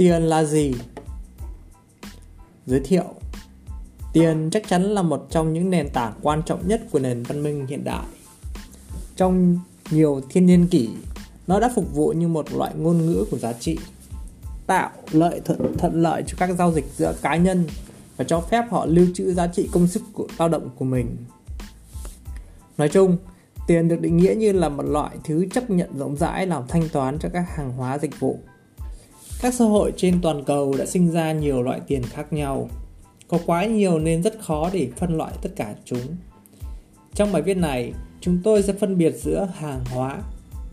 Tiền là gì? Giới thiệu Tiền chắc chắn là một trong những nền tảng quan trọng nhất của nền văn minh hiện đại. Trong nhiều thiên niên kỷ, nó đã phục vụ như một loại ngôn ngữ của giá trị, tạo lợi thuận, thuận lợi cho các giao dịch giữa cá nhân và cho phép họ lưu trữ giá trị công sức của lao động của mình. Nói chung, tiền được định nghĩa như là một loại thứ chấp nhận rộng rãi làm thanh toán cho các hàng hóa dịch vụ các xã hội trên toàn cầu đã sinh ra nhiều loại tiền khác nhau. Có quá nhiều nên rất khó để phân loại tất cả chúng. Trong bài viết này, chúng tôi sẽ phân biệt giữa hàng hóa,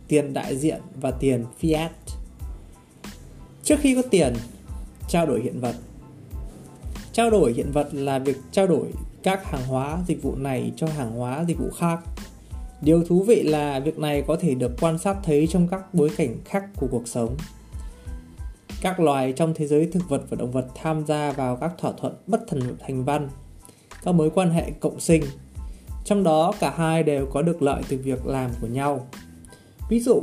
tiền đại diện và tiền fiat. Trước khi có tiền, trao đổi hiện vật. Trao đổi hiện vật là việc trao đổi các hàng hóa dịch vụ này cho hàng hóa dịch vụ khác. Điều thú vị là việc này có thể được quan sát thấy trong các bối cảnh khác của cuộc sống các loài trong thế giới thực vật và động vật tham gia vào các thỏa thuận bất thần thành văn, các mối quan hệ cộng sinh. Trong đó cả hai đều có được lợi từ việc làm của nhau. Ví dụ,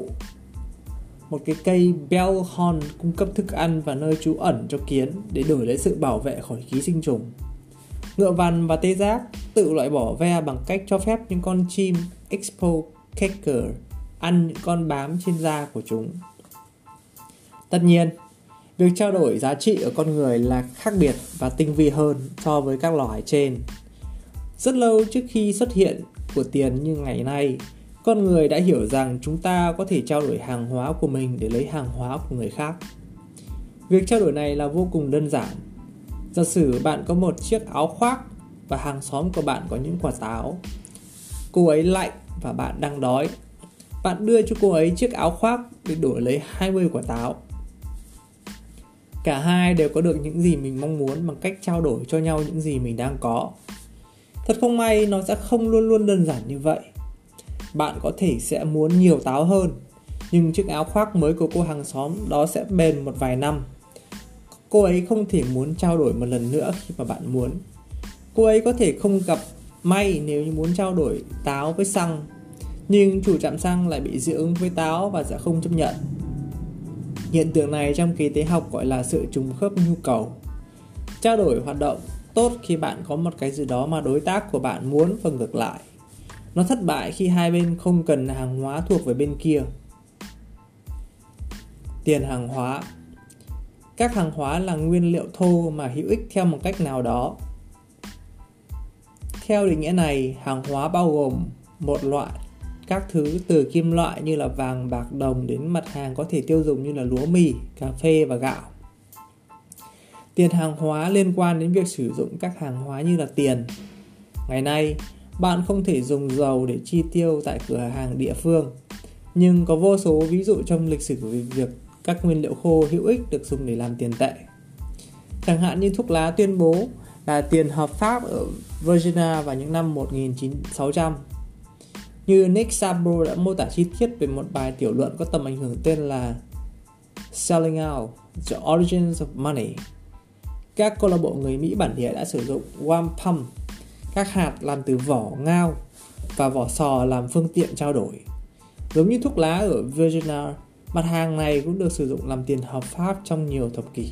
một cái cây bellhorn cung cấp thức ăn và nơi trú ẩn cho kiến để đổi lấy sự bảo vệ khỏi ký sinh trùng. Ngựa vằn và tê giác tự loại bỏ ve bằng cách cho phép những con chim expo caker ăn những con bám trên da của chúng. Tất nhiên, Việc trao đổi giá trị ở con người là khác biệt và tinh vi hơn so với các loài trên. Rất lâu trước khi xuất hiện của tiền như ngày nay, con người đã hiểu rằng chúng ta có thể trao đổi hàng hóa của mình để lấy hàng hóa của người khác. Việc trao đổi này là vô cùng đơn giản. Giả sử bạn có một chiếc áo khoác và hàng xóm của bạn có những quả táo. Cô ấy lạnh và bạn đang đói. Bạn đưa cho cô ấy chiếc áo khoác để đổi lấy 20 quả táo cả hai đều có được những gì mình mong muốn bằng cách trao đổi cho nhau những gì mình đang có. Thật không may, nó sẽ không luôn luôn đơn giản như vậy. Bạn có thể sẽ muốn nhiều táo hơn, nhưng chiếc áo khoác mới của cô hàng xóm đó sẽ bền một vài năm. Cô ấy không thể muốn trao đổi một lần nữa khi mà bạn muốn. Cô ấy có thể không gặp may nếu như muốn trao đổi táo với xăng nhưng chủ trạm xăng lại bị dị ứng với táo và sẽ không chấp nhận. Hiện tượng này trong kinh tế học gọi là sự trùng khớp nhu cầu. Trao đổi hoạt động tốt khi bạn có một cái gì đó mà đối tác của bạn muốn và ngược lại. Nó thất bại khi hai bên không cần hàng hóa thuộc về bên kia. Tiền hàng hóa Các hàng hóa là nguyên liệu thô mà hữu ích theo một cách nào đó. Theo định nghĩa này, hàng hóa bao gồm một loại các thứ từ kim loại như là vàng, bạc, đồng đến mặt hàng có thể tiêu dùng như là lúa mì, cà phê và gạo. Tiền hàng hóa liên quan đến việc sử dụng các hàng hóa như là tiền. Ngày nay, bạn không thể dùng dầu để chi tiêu tại cửa hàng địa phương, nhưng có vô số ví dụ trong lịch sử về việc các nguyên liệu khô hữu ích được dùng để làm tiền tệ. Chẳng hạn như thuốc lá tuyên bố là tiền hợp pháp ở Virginia vào những năm 1600 như Nick Sabro đã mô tả chi tiết về một bài tiểu luận có tầm ảnh hưởng tên là Selling Out, The Origins of Money. Các câu lạc bộ người Mỹ bản địa đã sử dụng wampum, các hạt làm từ vỏ ngao và vỏ sò làm phương tiện trao đổi. Giống như thuốc lá ở Virginia, mặt hàng này cũng được sử dụng làm tiền hợp pháp trong nhiều thập kỷ.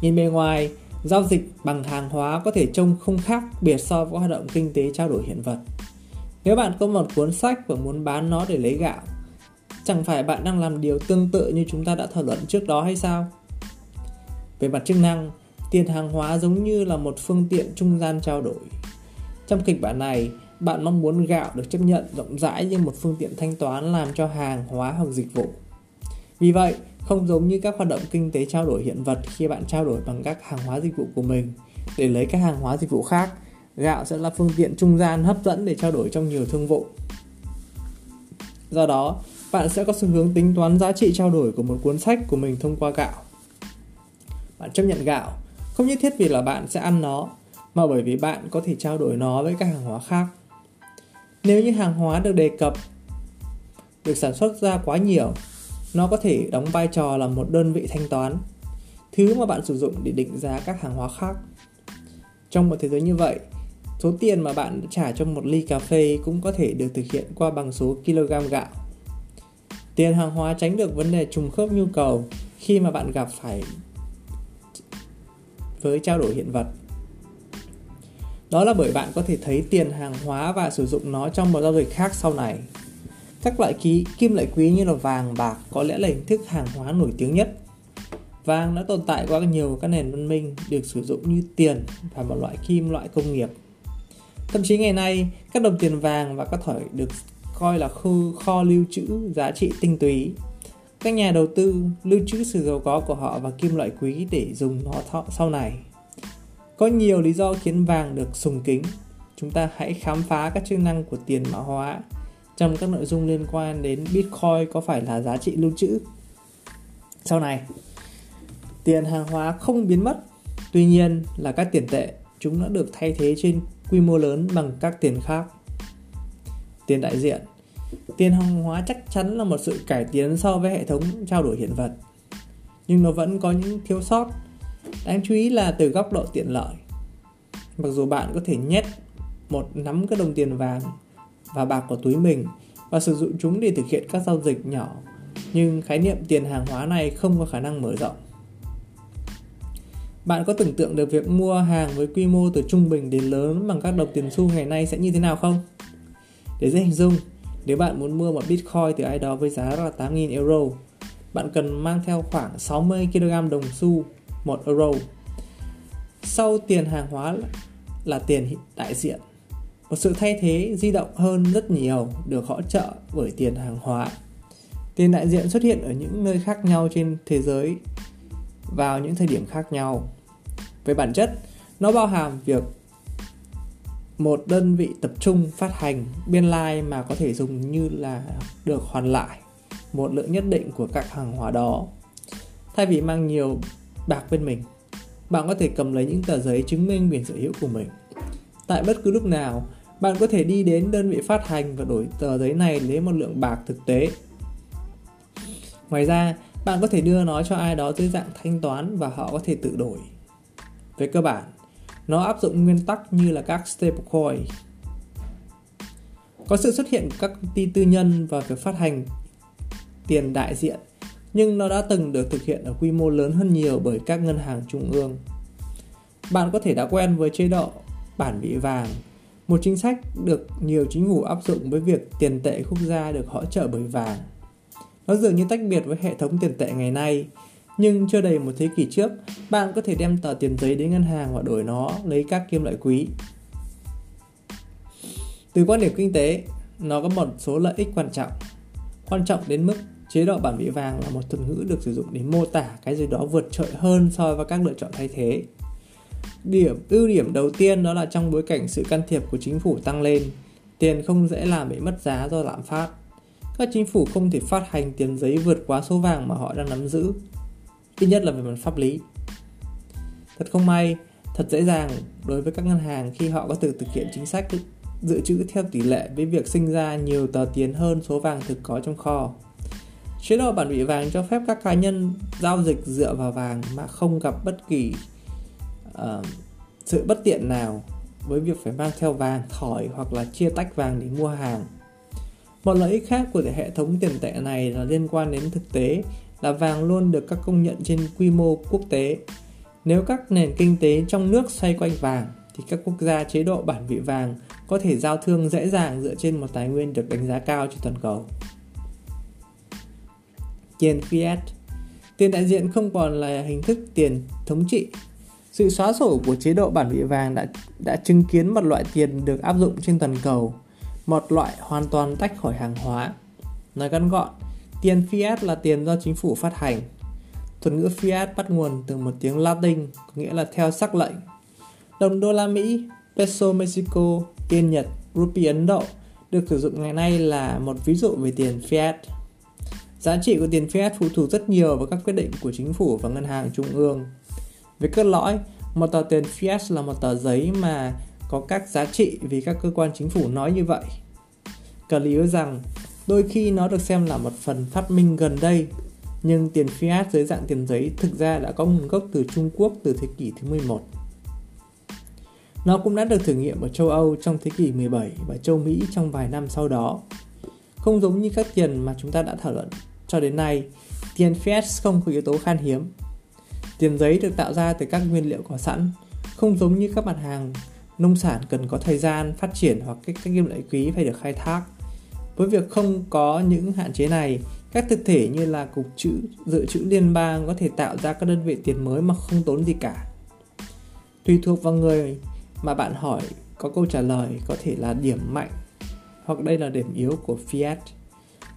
Nhìn bề ngoài, giao dịch bằng hàng hóa có thể trông không khác biệt so với hoạt động kinh tế trao đổi hiện vật. Nếu bạn có một cuốn sách và muốn bán nó để lấy gạo, chẳng phải bạn đang làm điều tương tự như chúng ta đã thảo luận trước đó hay sao? Về mặt chức năng, tiền hàng hóa giống như là một phương tiện trung gian trao đổi. Trong kịch bản này, bạn mong muốn gạo được chấp nhận rộng rãi như một phương tiện thanh toán làm cho hàng hóa hoặc dịch vụ. Vì vậy, không giống như các hoạt động kinh tế trao đổi hiện vật khi bạn trao đổi bằng các hàng hóa dịch vụ của mình để lấy các hàng hóa dịch vụ khác gạo sẽ là phương tiện trung gian hấp dẫn để trao đổi trong nhiều thương vụ. Do đó, bạn sẽ có xu hướng tính toán giá trị trao đổi của một cuốn sách của mình thông qua gạo. Bạn chấp nhận gạo không nhất thiết vì là bạn sẽ ăn nó, mà bởi vì bạn có thể trao đổi nó với các hàng hóa khác. Nếu như hàng hóa được đề cập được sản xuất ra quá nhiều, nó có thể đóng vai trò là một đơn vị thanh toán, thứ mà bạn sử dụng để định giá các hàng hóa khác. Trong một thế giới như vậy, Số tiền mà bạn trả cho một ly cà phê cũng có thể được thực hiện qua bằng số kg gạo. Tiền hàng hóa tránh được vấn đề trùng khớp nhu cầu khi mà bạn gặp phải với trao đổi hiện vật. Đó là bởi bạn có thể thấy tiền hàng hóa và sử dụng nó trong một giao dịch khác sau này. Các loại ký, kim loại quý như là vàng, bạc có lẽ là hình thức hàng hóa nổi tiếng nhất. Vàng đã tồn tại qua nhiều các nền văn minh, được sử dụng như tiền và một loại kim loại công nghiệp thậm chí ngày nay các đồng tiền vàng và các thỏi được coi là khu kho lưu trữ giá trị tinh túy các nhà đầu tư lưu trữ sự giàu có của họ và kim loại quý để dùng nó thọ sau này. Có nhiều lý do khiến vàng được sùng kính. Chúng ta hãy khám phá các chức năng của tiền mã hóa trong các nội dung liên quan đến Bitcoin có phải là giá trị lưu trữ. Sau này, tiền hàng hóa không biến mất. Tuy nhiên là các tiền tệ, chúng đã được thay thế trên quy mô lớn bằng các tiền khác. Tiền đại diện Tiền hàng hóa chắc chắn là một sự cải tiến so với hệ thống trao đổi hiện vật. Nhưng nó vẫn có những thiếu sót. Đáng chú ý là từ góc độ tiện lợi. Mặc dù bạn có thể nhét một nắm các đồng tiền vàng và bạc vào túi mình và sử dụng chúng để thực hiện các giao dịch nhỏ, nhưng khái niệm tiền hàng hóa này không có khả năng mở rộng. Bạn có tưởng tượng được việc mua hàng với quy mô từ trung bình đến lớn bằng các đồng tiền xu ngày nay sẽ như thế nào không? Để dễ hình dung, nếu bạn muốn mua một Bitcoin từ ai đó với giá là 8.000 euro, bạn cần mang theo khoảng 60 kg đồng xu 1 euro. Sau tiền hàng hóa là tiền đại diện. Một sự thay thế di động hơn rất nhiều được hỗ trợ bởi tiền hàng hóa. Tiền đại diện xuất hiện ở những nơi khác nhau trên thế giới vào những thời điểm khác nhau. Về bản chất, nó bao hàm việc một đơn vị tập trung phát hành biên lai like mà có thể dùng như là được hoàn lại một lượng nhất định của các hàng hóa đó. Thay vì mang nhiều bạc bên mình, bạn có thể cầm lấy những tờ giấy chứng minh quyền sở hữu của mình. Tại bất cứ lúc nào, bạn có thể đi đến đơn vị phát hành và đổi tờ giấy này lấy một lượng bạc thực tế. Ngoài ra, bạn có thể đưa nó cho ai đó dưới dạng thanh toán và họ có thể tự đổi. Về cơ bản, nó áp dụng nguyên tắc như là các stablecoin. Có sự xuất hiện của các công ty tư nhân và việc phát hành tiền đại diện, nhưng nó đã từng được thực hiện ở quy mô lớn hơn nhiều bởi các ngân hàng trung ương. Bạn có thể đã quen với chế độ bản bị vàng, một chính sách được nhiều chính phủ áp dụng với việc tiền tệ quốc gia được hỗ trợ bởi vàng. Nó dường như tách biệt với hệ thống tiền tệ ngày nay, nhưng chưa đầy một thế kỷ trước, bạn có thể đem tờ tiền giấy đến ngân hàng và đổi nó lấy các kim loại quý. Từ quan điểm kinh tế, nó có một số lợi ích quan trọng. Quan trọng đến mức chế độ bản vị vàng là một thuật ngữ được sử dụng để mô tả cái gì đó vượt trội hơn so với các lựa chọn thay thế. Điểm ưu điểm đầu tiên đó là trong bối cảnh sự can thiệp của chính phủ tăng lên, tiền không dễ làm bị mất giá do lạm phát. Các chính phủ không thể phát hành tiền giấy vượt quá số vàng mà họ đang nắm giữ ít nhất là về mặt pháp lý. Thật không may thật dễ dàng đối với các ngân hàng khi họ có từ thực hiện chính sách dự trữ theo tỷ lệ với việc sinh ra nhiều tờ tiền hơn số vàng thực có trong kho. Chế độ bản vị vàng cho phép các cá nhân giao dịch dựa vào vàng mà không gặp bất kỳ uh, sự bất tiện nào với việc phải mang theo vàng thỏi hoặc là chia tách vàng để mua hàng. Một lợi ích khác của hệ thống tiền tệ này là liên quan đến thực tế là vàng luôn được các công nhận trên quy mô quốc tế. Nếu các nền kinh tế trong nước xoay quanh vàng thì các quốc gia chế độ bản vị vàng có thể giao thương dễ dàng dựa trên một tài nguyên được đánh giá cao trên toàn cầu. Tiền fiat Tiền đại diện không còn là hình thức tiền thống trị. Sự xóa sổ của chế độ bản vị vàng đã, đã chứng kiến một loại tiền được áp dụng trên toàn cầu, một loại hoàn toàn tách khỏi hàng hóa. Nói ngắn gọn, Tiền fiat là tiền do chính phủ phát hành. Thuật ngữ fiat bắt nguồn từ một tiếng Latin có nghĩa là theo sắc lệnh. Đồng đô la Mỹ, peso Mexico, yên Nhật, rupee Ấn Độ được sử dụng ngày nay là một ví dụ về tiền fiat. Giá trị của tiền fiat phụ thuộc rất nhiều vào các quyết định của chính phủ và ngân hàng trung ương. Về cốt lõi, một tờ tiền fiat là một tờ giấy mà có các giá trị vì các cơ quan chính phủ nói như vậy. Cần lưu rằng Đôi khi nó được xem là một phần phát minh gần đây, nhưng tiền fiat dưới dạng tiền giấy thực ra đã có nguồn gốc từ Trung Quốc từ thế kỷ thứ 11. Nó cũng đã được thử nghiệm ở châu Âu trong thế kỷ 17 và châu Mỹ trong vài năm sau đó. Không giống như các tiền mà chúng ta đã thảo luận cho đến nay, tiền fiat không có yếu tố khan hiếm. Tiền giấy được tạo ra từ các nguyên liệu có sẵn, không giống như các mặt hàng nông sản cần có thời gian phát triển hoặc các, các kim loại quý phải được khai thác. Với việc không có những hạn chế này, các thực thể như là cục chữ dự trữ liên bang có thể tạo ra các đơn vị tiền mới mà không tốn gì cả. Tùy thuộc vào người mà bạn hỏi có câu trả lời có thể là điểm mạnh hoặc đây là điểm yếu của fiat.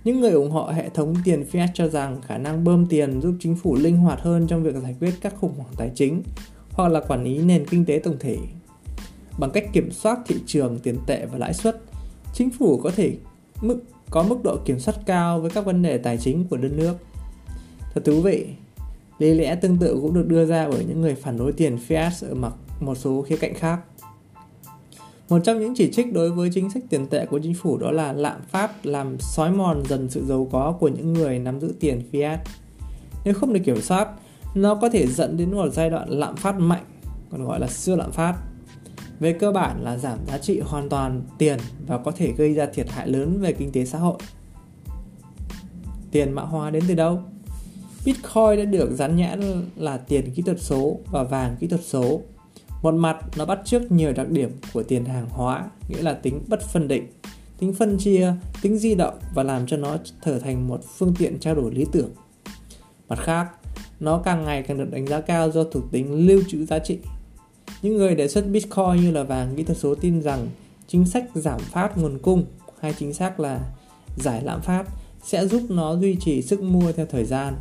Những người ủng hộ hệ thống tiền fiat cho rằng khả năng bơm tiền giúp chính phủ linh hoạt hơn trong việc giải quyết các khủng hoảng tài chính hoặc là quản lý nền kinh tế tổng thể. Bằng cách kiểm soát thị trường tiền tệ và lãi suất, chính phủ có thể mức có mức độ kiểm soát cao với các vấn đề tài chính của đất nước. Thật thú vị, lý lẽ tương tự cũng được đưa ra bởi những người phản đối tiền fiat ở mặt một số khía cạnh khác. Một trong những chỉ trích đối với chính sách tiền tệ của chính phủ đó là lạm phát làm xói mòn dần sự giàu có của những người nắm giữ tiền fiat. Nếu không được kiểm soát, nó có thể dẫn đến một giai đoạn lạm phát mạnh, còn gọi là siêu lạm phát. Về cơ bản là giảm giá trị hoàn toàn tiền và có thể gây ra thiệt hại lớn về kinh tế xã hội. Tiền mã hóa đến từ đâu? Bitcoin đã được dán nhãn là tiền kỹ thuật số và vàng kỹ thuật số một mặt, nó bắt chước nhiều đặc điểm của tiền hàng hóa, nghĩa là tính bất phân định, tính phân chia, tính di động và làm cho nó trở thành một phương tiện trao đổi lý tưởng. Mặt khác, nó càng ngày càng được đánh giá cao do thuộc tính lưu trữ giá trị. Những người đề xuất Bitcoin như là vàng kỹ thuật số tin rằng chính sách giảm phát nguồn cung hay chính xác là giải lạm phát sẽ giúp nó duy trì sức mua theo thời gian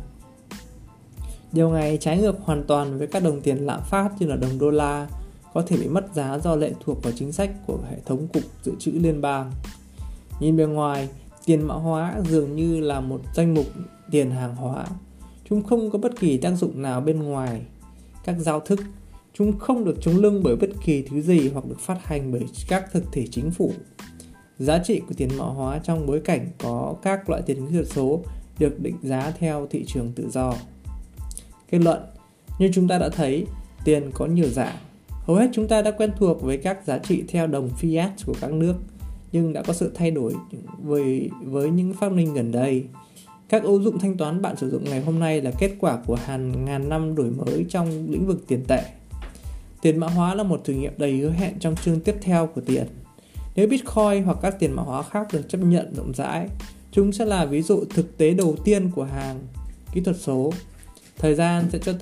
Điều này trái ngược hoàn toàn với các đồng tiền lạm phát như là đồng đô la có thể bị mất giá do lệ thuộc vào chính sách của hệ thống cục dự trữ liên bang. Nhìn bề ngoài, tiền mã hóa dường như là một danh mục tiền hàng hóa. Chúng không có bất kỳ tác dụng nào bên ngoài các giao thức. Chúng không được chống lưng bởi bất kỳ thứ gì hoặc được phát hành bởi các thực thể chính phủ. Giá trị của tiền mã hóa trong bối cảnh có các loại tiền kỹ thuật số được định giá theo thị trường tự do. Kết luận, như chúng ta đã thấy, tiền có nhiều dạng. Hầu hết chúng ta đã quen thuộc với các giá trị theo đồng fiat của các nước, nhưng đã có sự thay đổi với, với những phát minh gần đây. Các ứng dụng thanh toán bạn sử dụng ngày hôm nay là kết quả của hàng ngàn năm đổi mới trong lĩnh vực tiền tệ. Tiền mã hóa là một thử nghiệm đầy hứa hẹn trong chương tiếp theo của tiền. Nếu Bitcoin hoặc các tiền mã hóa khác được chấp nhận rộng rãi, chúng sẽ là ví dụ thực tế đầu tiên của hàng kỹ thuật số Thời gian sẽ cho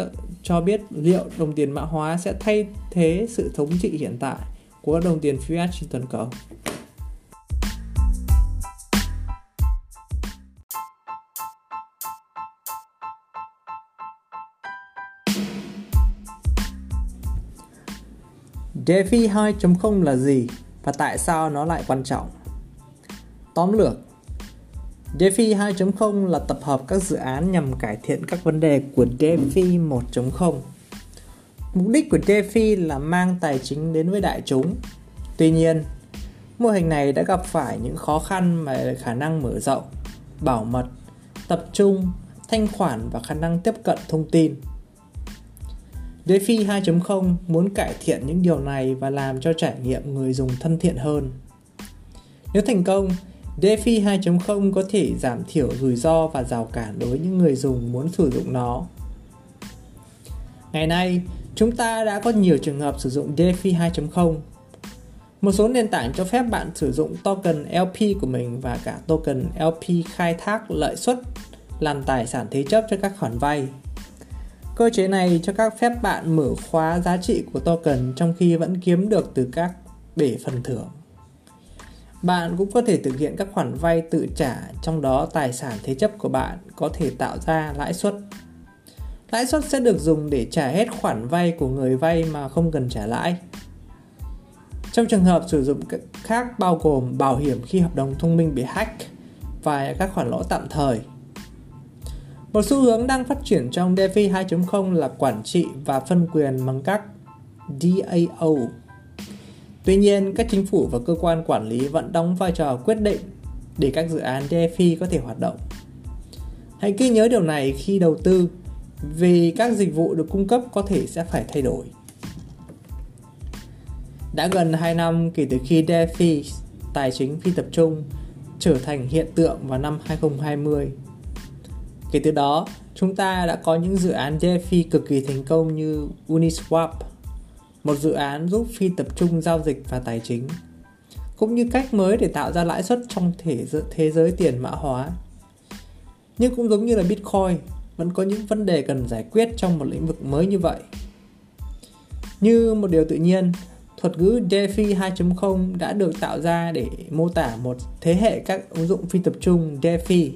cho biết liệu đồng tiền mã hóa sẽ thay thế sự thống trị hiện tại của các đồng tiền fiat trên toàn cầu. DeFi 2.0 là gì và tại sao nó lại quan trọng? Tóm lược, DeFi 2.0 là tập hợp các dự án nhằm cải thiện các vấn đề của DeFi 1.0. Mục đích của DeFi là mang tài chính đến với đại chúng. Tuy nhiên, mô hình này đã gặp phải những khó khăn về khả năng mở rộng, bảo mật, tập trung, thanh khoản và khả năng tiếp cận thông tin. DeFi 2.0 muốn cải thiện những điều này và làm cho trải nghiệm người dùng thân thiện hơn. Nếu thành công, DeFi 2.0 có thể giảm thiểu rủi ro và rào cản đối với những người dùng muốn sử dụng nó. Ngày nay, chúng ta đã có nhiều trường hợp sử dụng DeFi 2.0. Một số nền tảng cho phép bạn sử dụng token LP của mình và cả token LP khai thác lợi suất làm tài sản thế chấp cho các khoản vay. Cơ chế này cho các phép bạn mở khóa giá trị của token trong khi vẫn kiếm được từ các bể phần thưởng. Bạn cũng có thể thực hiện các khoản vay tự trả, trong đó tài sản thế chấp của bạn có thể tạo ra lãi suất. Lãi suất sẽ được dùng để trả hết khoản vay của người vay mà không cần trả lãi. Trong trường hợp sử dụng khác bao gồm bảo hiểm khi hợp đồng thông minh bị hack và các khoản lỗ tạm thời. Một xu hướng đang phát triển trong DeFi 2.0 là quản trị và phân quyền bằng các DAO Tuy nhiên, các chính phủ và cơ quan quản lý vẫn đóng vai trò quyết định để các dự án DeFi có thể hoạt động. Hãy ghi nhớ điều này khi đầu tư vì các dịch vụ được cung cấp có thể sẽ phải thay đổi. Đã gần 2 năm kể từ khi DeFi, tài chính phi tập trung, trở thành hiện tượng vào năm 2020. Kể từ đó, chúng ta đã có những dự án DeFi cực kỳ thành công như Uniswap, một dự án giúp phi tập trung giao dịch và tài chính, cũng như cách mới để tạo ra lãi suất trong thể thế giới tiền mã hóa. Nhưng cũng giống như là Bitcoin, vẫn có những vấn đề cần giải quyết trong một lĩnh vực mới như vậy. Như một điều tự nhiên, thuật ngữ DeFi 2.0 đã được tạo ra để mô tả một thế hệ các ứng dụng phi tập trung DeFi,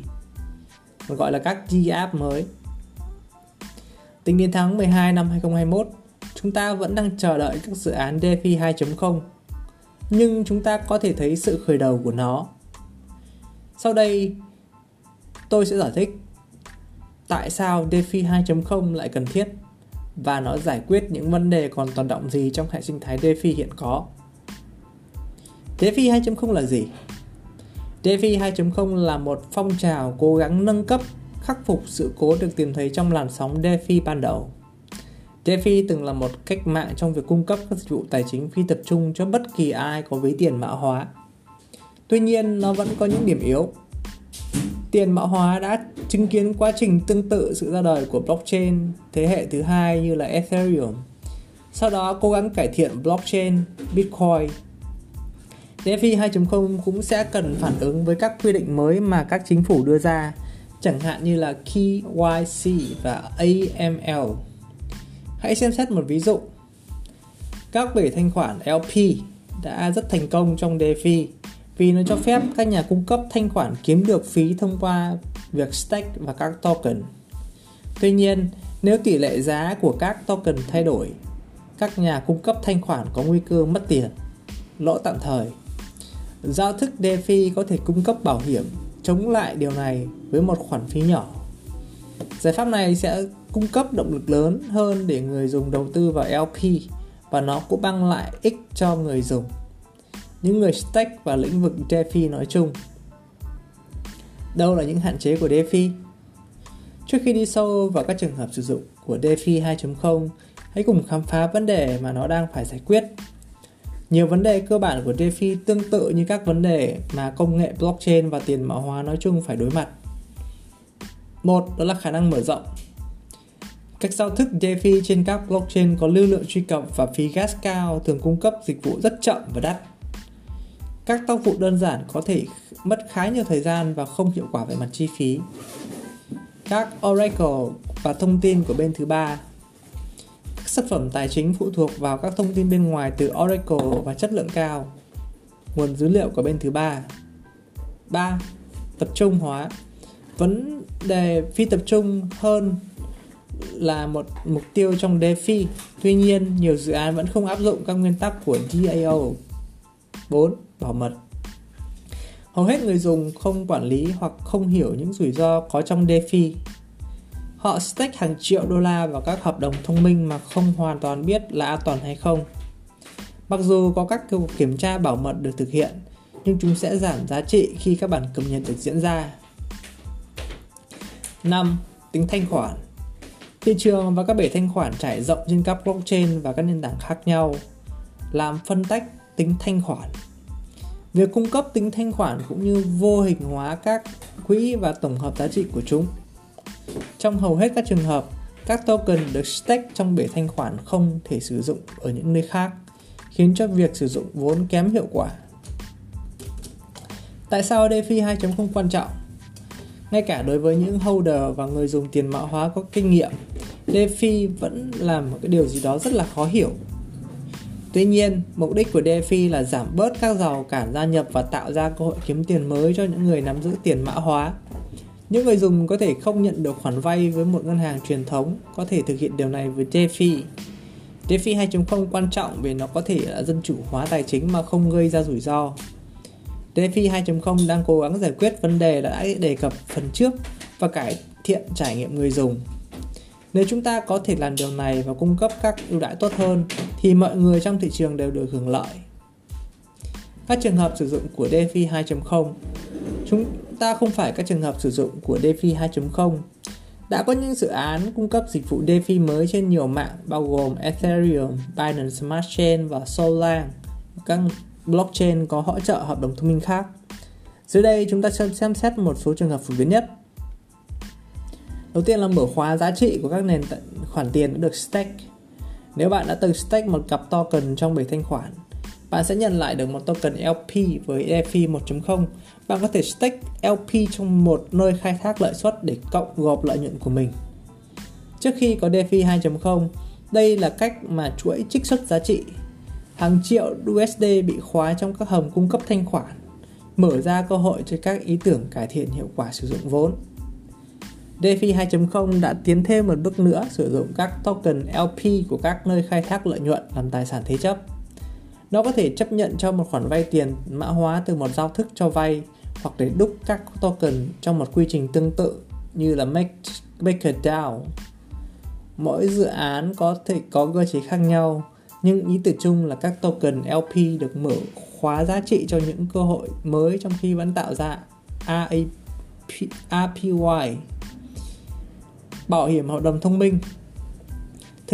gọi là các DApp mới. Tính đến tháng 12 năm 2021, chúng ta vẫn đang chờ đợi các dự án DeFi 2.0, nhưng chúng ta có thể thấy sự khởi đầu của nó. Sau đây, tôi sẽ giải thích tại sao DeFi 2.0 lại cần thiết và nó giải quyết những vấn đề còn tồn động gì trong hệ sinh thái DeFi hiện có. DeFi 2.0 là gì? DeFi 2.0 là một phong trào cố gắng nâng cấp, khắc phục sự cố được tìm thấy trong làn sóng DeFi ban đầu. DeFi từng là một cách mạng trong việc cung cấp các dịch vụ tài chính phi tập trung cho bất kỳ ai có ví tiền mã hóa. Tuy nhiên, nó vẫn có những điểm yếu tiền mã hóa đã chứng kiến quá trình tương tự sự ra đời của blockchain thế hệ thứ hai như là Ethereum. Sau đó cố gắng cải thiện blockchain Bitcoin. DeFi 2.0 cũng sẽ cần phản ứng với các quy định mới mà các chính phủ đưa ra, chẳng hạn như là KYC và AML. Hãy xem xét một ví dụ. Các bể thanh khoản LP đã rất thành công trong DeFi vì nó cho phép các nhà cung cấp thanh khoản kiếm được phí thông qua việc stake và các token. Tuy nhiên, nếu tỷ lệ giá của các token thay đổi, các nhà cung cấp thanh khoản có nguy cơ mất tiền, lỗ tạm thời. Giao thức DeFi có thể cung cấp bảo hiểm chống lại điều này với một khoản phí nhỏ. Giải pháp này sẽ cung cấp động lực lớn hơn để người dùng đầu tư vào LP và nó cũng mang lại ích cho người dùng những người stake và lĩnh vực DeFi nói chung. Đâu là những hạn chế của DeFi? Trước khi đi sâu vào các trường hợp sử dụng của DeFi 2.0, hãy cùng khám phá vấn đề mà nó đang phải giải quyết. Nhiều vấn đề cơ bản của DeFi tương tự như các vấn đề mà công nghệ blockchain và tiền mã hóa nói chung phải đối mặt. Một, đó là khả năng mở rộng. Các giao thức DeFi trên các blockchain có lưu lượng truy cập và phí gas cao, thường cung cấp dịch vụ rất chậm và đắt. Các tác vụ đơn giản có thể mất khá nhiều thời gian và không hiệu quả về mặt chi phí. Các Oracle và thông tin của bên thứ ba các sản phẩm tài chính phụ thuộc vào các thông tin bên ngoài từ Oracle và chất lượng cao. Nguồn dữ liệu của bên thứ ba. 3. Tập trung hóa. Vấn đề phi tập trung hơn là một mục tiêu trong DeFi. Tuy nhiên, nhiều dự án vẫn không áp dụng các nguyên tắc của DAO. 4 bảo mật. Hầu hết người dùng không quản lý hoặc không hiểu những rủi ro có trong DeFi. Họ stake hàng triệu đô la vào các hợp đồng thông minh mà không hoàn toàn biết là an toàn hay không. Mặc dù có các cuộc kiểm tra bảo mật được thực hiện, nhưng chúng sẽ giảm giá trị khi các bản cập nhật được diễn ra. 5. Tính thanh khoản Thị trường và các bể thanh khoản trải rộng trên các blockchain và các nền tảng khác nhau, làm phân tách tính thanh khoản Việc cung cấp tính thanh khoản cũng như vô hình hóa các quỹ và tổng hợp giá trị của chúng. Trong hầu hết các trường hợp, các token được stake trong bể thanh khoản không thể sử dụng ở những nơi khác, khiến cho việc sử dụng vốn kém hiệu quả. Tại sao DeFi 2.0 quan trọng? Ngay cả đối với những holder và người dùng tiền mã hóa có kinh nghiệm, DeFi vẫn là một cái điều gì đó rất là khó hiểu Tuy nhiên, mục đích của DeFi là giảm bớt các rào cản gia nhập và tạo ra cơ hội kiếm tiền mới cho những người nắm giữ tiền mã hóa. Những người dùng có thể không nhận được khoản vay với một ngân hàng truyền thống, có thể thực hiện điều này với DeFi. DeFi 2.0 quan trọng vì nó có thể là dân chủ hóa tài chính mà không gây ra rủi ro. DeFi 2.0 đang cố gắng giải quyết vấn đề đã đề cập phần trước và cải thiện trải nghiệm người dùng. Nếu chúng ta có thể làm điều này và cung cấp các ưu đãi tốt hơn thì mọi người trong thị trường đều được hưởng lợi. Các trường hợp sử dụng của DeFi 2.0 Chúng ta không phải các trường hợp sử dụng của DeFi 2.0 đã có những dự án cung cấp dịch vụ DeFi mới trên nhiều mạng bao gồm Ethereum, Binance Smart Chain và Solana, các blockchain có hỗ trợ hợp đồng thông minh khác. Dưới đây chúng ta sẽ xem xét một số trường hợp phổ biến nhất. Đầu tiên là mở khóa giá trị của các nền khoản tiền đã được stake. Nếu bạn đã từng stake một cặp token trong bể thanh khoản, bạn sẽ nhận lại được một token LP với DeFi 1.0. Bạn có thể stake LP trong một nơi khai thác lợi suất để cộng gộp lợi nhuận của mình. Trước khi có DeFi 2.0, đây là cách mà chuỗi trích xuất giá trị. Hàng triệu USD bị khóa trong các hầm cung cấp thanh khoản, mở ra cơ hội cho các ý tưởng cải thiện hiệu quả sử dụng vốn. DeFi 2.0 đã tiến thêm một bước nữa sử dụng các token LP của các nơi khai thác lợi nhuận làm tài sản thế chấp. Nó có thể chấp nhận cho một khoản vay tiền mã hóa từ một giao thức cho vay hoặc để đúc các token trong một quy trình tương tự như là Make, MakerDAO. Mỗi dự án có thể có cơ chế khác nhau, nhưng ý tưởng chung là các token LP được mở khóa giá trị cho những cơ hội mới trong khi vẫn tạo ra API bảo hiểm hợp đồng thông minh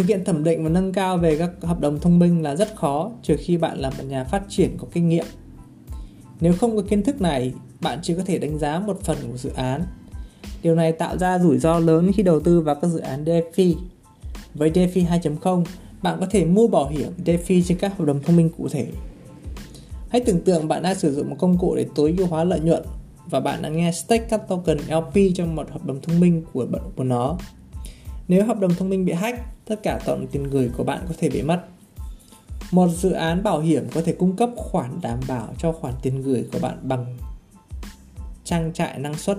thực hiện thẩm định và nâng cao về các hợp đồng thông minh là rất khó, trừ khi bạn là một nhà phát triển có kinh nghiệm. Nếu không có kiến thức này, bạn chỉ có thể đánh giá một phần của dự án. Điều này tạo ra rủi ro lớn khi đầu tư vào các dự án DeFi. Với DeFi 2.0 bạn có thể mua bảo hiểm DeFi trên các hợp đồng thông minh cụ thể. Hãy tưởng tượng bạn đang sử dụng một công cụ để tối ưu hóa lợi nhuận và bạn đã nghe stake các token LP trong một hợp đồng thông minh của của nó. Nếu hợp đồng thông minh bị hack, tất cả tổng tiền gửi của bạn có thể bị mất. Một dự án bảo hiểm có thể cung cấp khoản đảm bảo cho khoản tiền gửi của bạn bằng trang trại năng suất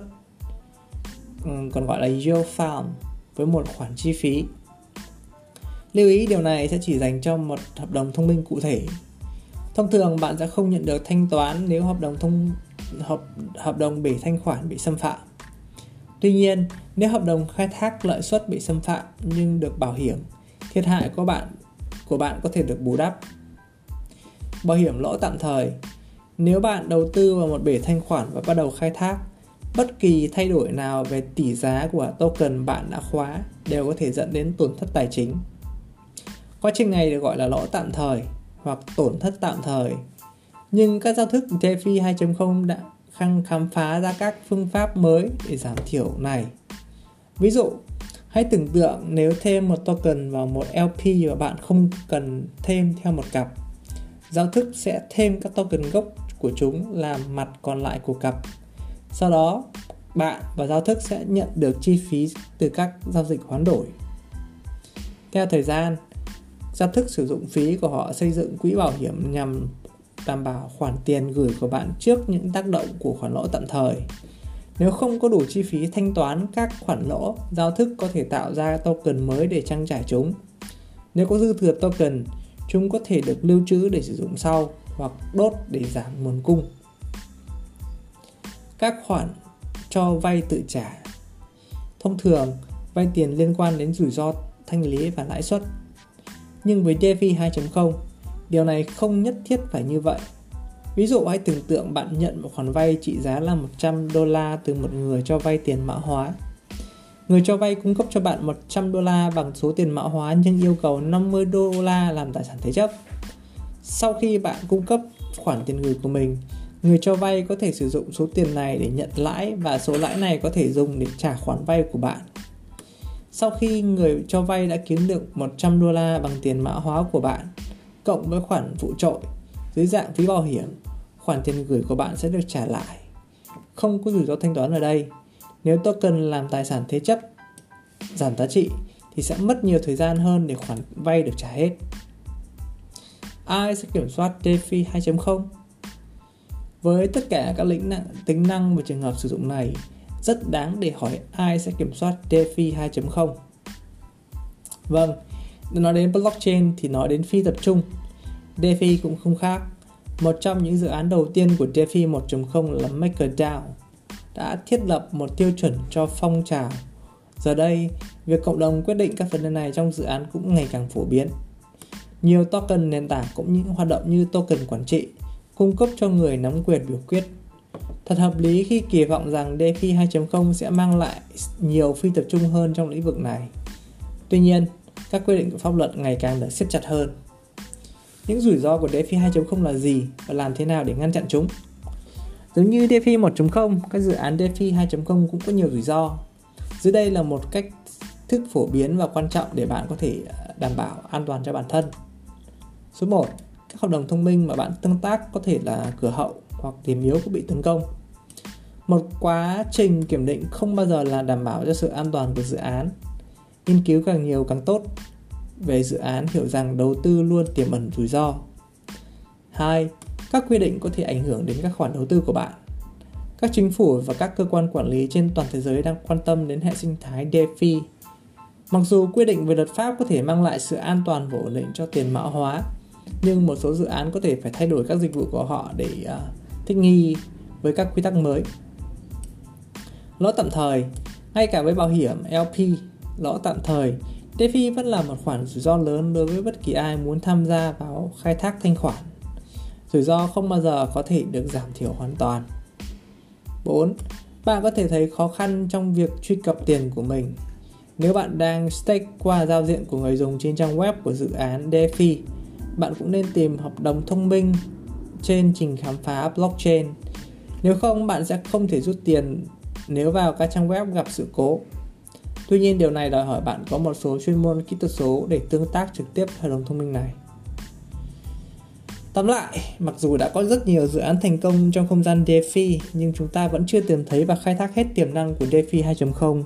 còn gọi là yield farm với một khoản chi phí. Lưu ý điều này sẽ chỉ dành cho một hợp đồng thông minh cụ thể. Thông thường bạn sẽ không nhận được thanh toán nếu hợp đồng thông hợp, hợp đồng bể thanh khoản bị xâm phạm. Tuy nhiên, nếu hợp đồng khai thác lợi suất bị xâm phạm nhưng được bảo hiểm, thiệt hại của bạn của bạn có thể được bù đắp. Bảo hiểm lỗ tạm thời Nếu bạn đầu tư vào một bể thanh khoản và bắt đầu khai thác, bất kỳ thay đổi nào về tỷ giá của token bạn đã khóa đều có thể dẫn đến tổn thất tài chính. Quá trình này được gọi là lỗ tạm thời hoặc tổn thất tạm thời nhưng các giao thức DeFi 2.0 đã khăng khám phá ra các phương pháp mới để giảm thiểu này. Ví dụ, hãy tưởng tượng nếu thêm một token vào một LP và bạn không cần thêm theo một cặp. Giao thức sẽ thêm các token gốc của chúng làm mặt còn lại của cặp. Sau đó, bạn và giao thức sẽ nhận được chi phí từ các giao dịch hoán đổi. Theo thời gian, giao thức sử dụng phí của họ xây dựng quỹ bảo hiểm nhằm đảm bảo khoản tiền gửi của bạn trước những tác động của khoản lỗ tạm thời. Nếu không có đủ chi phí thanh toán các khoản lỗ, giao thức có thể tạo ra token mới để trang trải chúng. Nếu có dư thừa token, chúng có thể được lưu trữ để sử dụng sau hoặc đốt để giảm nguồn cung. Các khoản cho vay tự trả Thông thường, vay tiền liên quan đến rủi ro thanh lý và lãi suất. Nhưng với DeFi 2.0, Điều này không nhất thiết phải như vậy. Ví dụ hãy tưởng tượng bạn nhận một khoản vay trị giá là 100 đô la từ một người cho vay tiền mã hóa. Người cho vay cung cấp cho bạn 100 đô la bằng số tiền mã hóa nhưng yêu cầu 50 đô la làm tài sản thế chấp. Sau khi bạn cung cấp khoản tiền gửi của mình, người cho vay có thể sử dụng số tiền này để nhận lãi và số lãi này có thể dùng để trả khoản vay của bạn. Sau khi người cho vay đã kiếm được 100 đô la bằng tiền mã hóa của bạn, cộng với khoản phụ trội dưới dạng phí bảo hiểm, khoản tiền gửi của bạn sẽ được trả lại. Không có rủi ro thanh toán ở đây. Nếu token làm tài sản thế chấp giảm giá trị thì sẽ mất nhiều thời gian hơn để khoản vay được trả hết. Ai sẽ kiểm soát DeFi 2.0? Với tất cả các lĩnh năng, tính năng và trường hợp sử dụng này, rất đáng để hỏi ai sẽ kiểm soát DeFi 2.0. Vâng, nói đến blockchain thì nói đến phi tập trung. DeFi cũng không khác. Một trong những dự án đầu tiên của DeFi 1.0 là MakerDAO đã thiết lập một tiêu chuẩn cho phong trào. Giờ đây, việc cộng đồng quyết định các vấn đề này trong dự án cũng ngày càng phổ biến. Nhiều token nền tảng cũng những hoạt động như token quản trị, cung cấp cho người nắm quyền biểu quyết. Thật hợp lý khi kỳ vọng rằng DeFi 2.0 sẽ mang lại nhiều phi tập trung hơn trong lĩnh vực này. Tuy nhiên, các quy định của pháp luật ngày càng được siết chặt hơn. Những rủi ro của DeFi 2.0 là gì và làm thế nào để ngăn chặn chúng? Giống như DeFi 1.0, các dự án DeFi 2.0 cũng có nhiều rủi ro. Dưới đây là một cách thức phổ biến và quan trọng để bạn có thể à, đảm bảo an toàn cho bản thân. Số 1. Các hợp đồng thông minh mà bạn tương tác có thể là cửa hậu hoặc điểm yếu của bị tấn công. Một quá trình kiểm định không bao giờ là đảm bảo cho sự an toàn của dự án. Nghiên cứu càng nhiều càng tốt. Về dự án hiểu rằng đầu tư luôn tiềm ẩn rủi ro. 2. Các quy định có thể ảnh hưởng đến các khoản đầu tư của bạn. Các chính phủ và các cơ quan quản lý trên toàn thế giới đang quan tâm đến hệ sinh thái DeFi. Mặc dù quy định về luật pháp có thể mang lại sự an toàn và ổn định cho tiền mã hóa, nhưng một số dự án có thể phải thay đổi các dịch vụ của họ để uh, thích nghi với các quy tắc mới. Lỗ tạm thời, ngay cả với bảo hiểm LP, lỗ tạm thời, DeFi vẫn là một khoản rủi ro lớn đối với bất kỳ ai muốn tham gia vào khai thác thanh khoản. Rủi ro không bao giờ có thể được giảm thiểu hoàn toàn. 4. Bạn có thể thấy khó khăn trong việc truy cập tiền của mình. Nếu bạn đang stake qua giao diện của người dùng trên trang web của dự án DeFi, bạn cũng nên tìm hợp đồng thông minh trên trình khám phá blockchain. Nếu không, bạn sẽ không thể rút tiền nếu vào các trang web gặp sự cố. Tuy nhiên, điều này đòi hỏi bạn có một số chuyên môn kỹ thuật số để tương tác trực tiếp hệ thống thông minh này. Tóm lại, mặc dù đã có rất nhiều dự án thành công trong không gian DeFi, nhưng chúng ta vẫn chưa tìm thấy và khai thác hết tiềm năng của DeFi 2.0.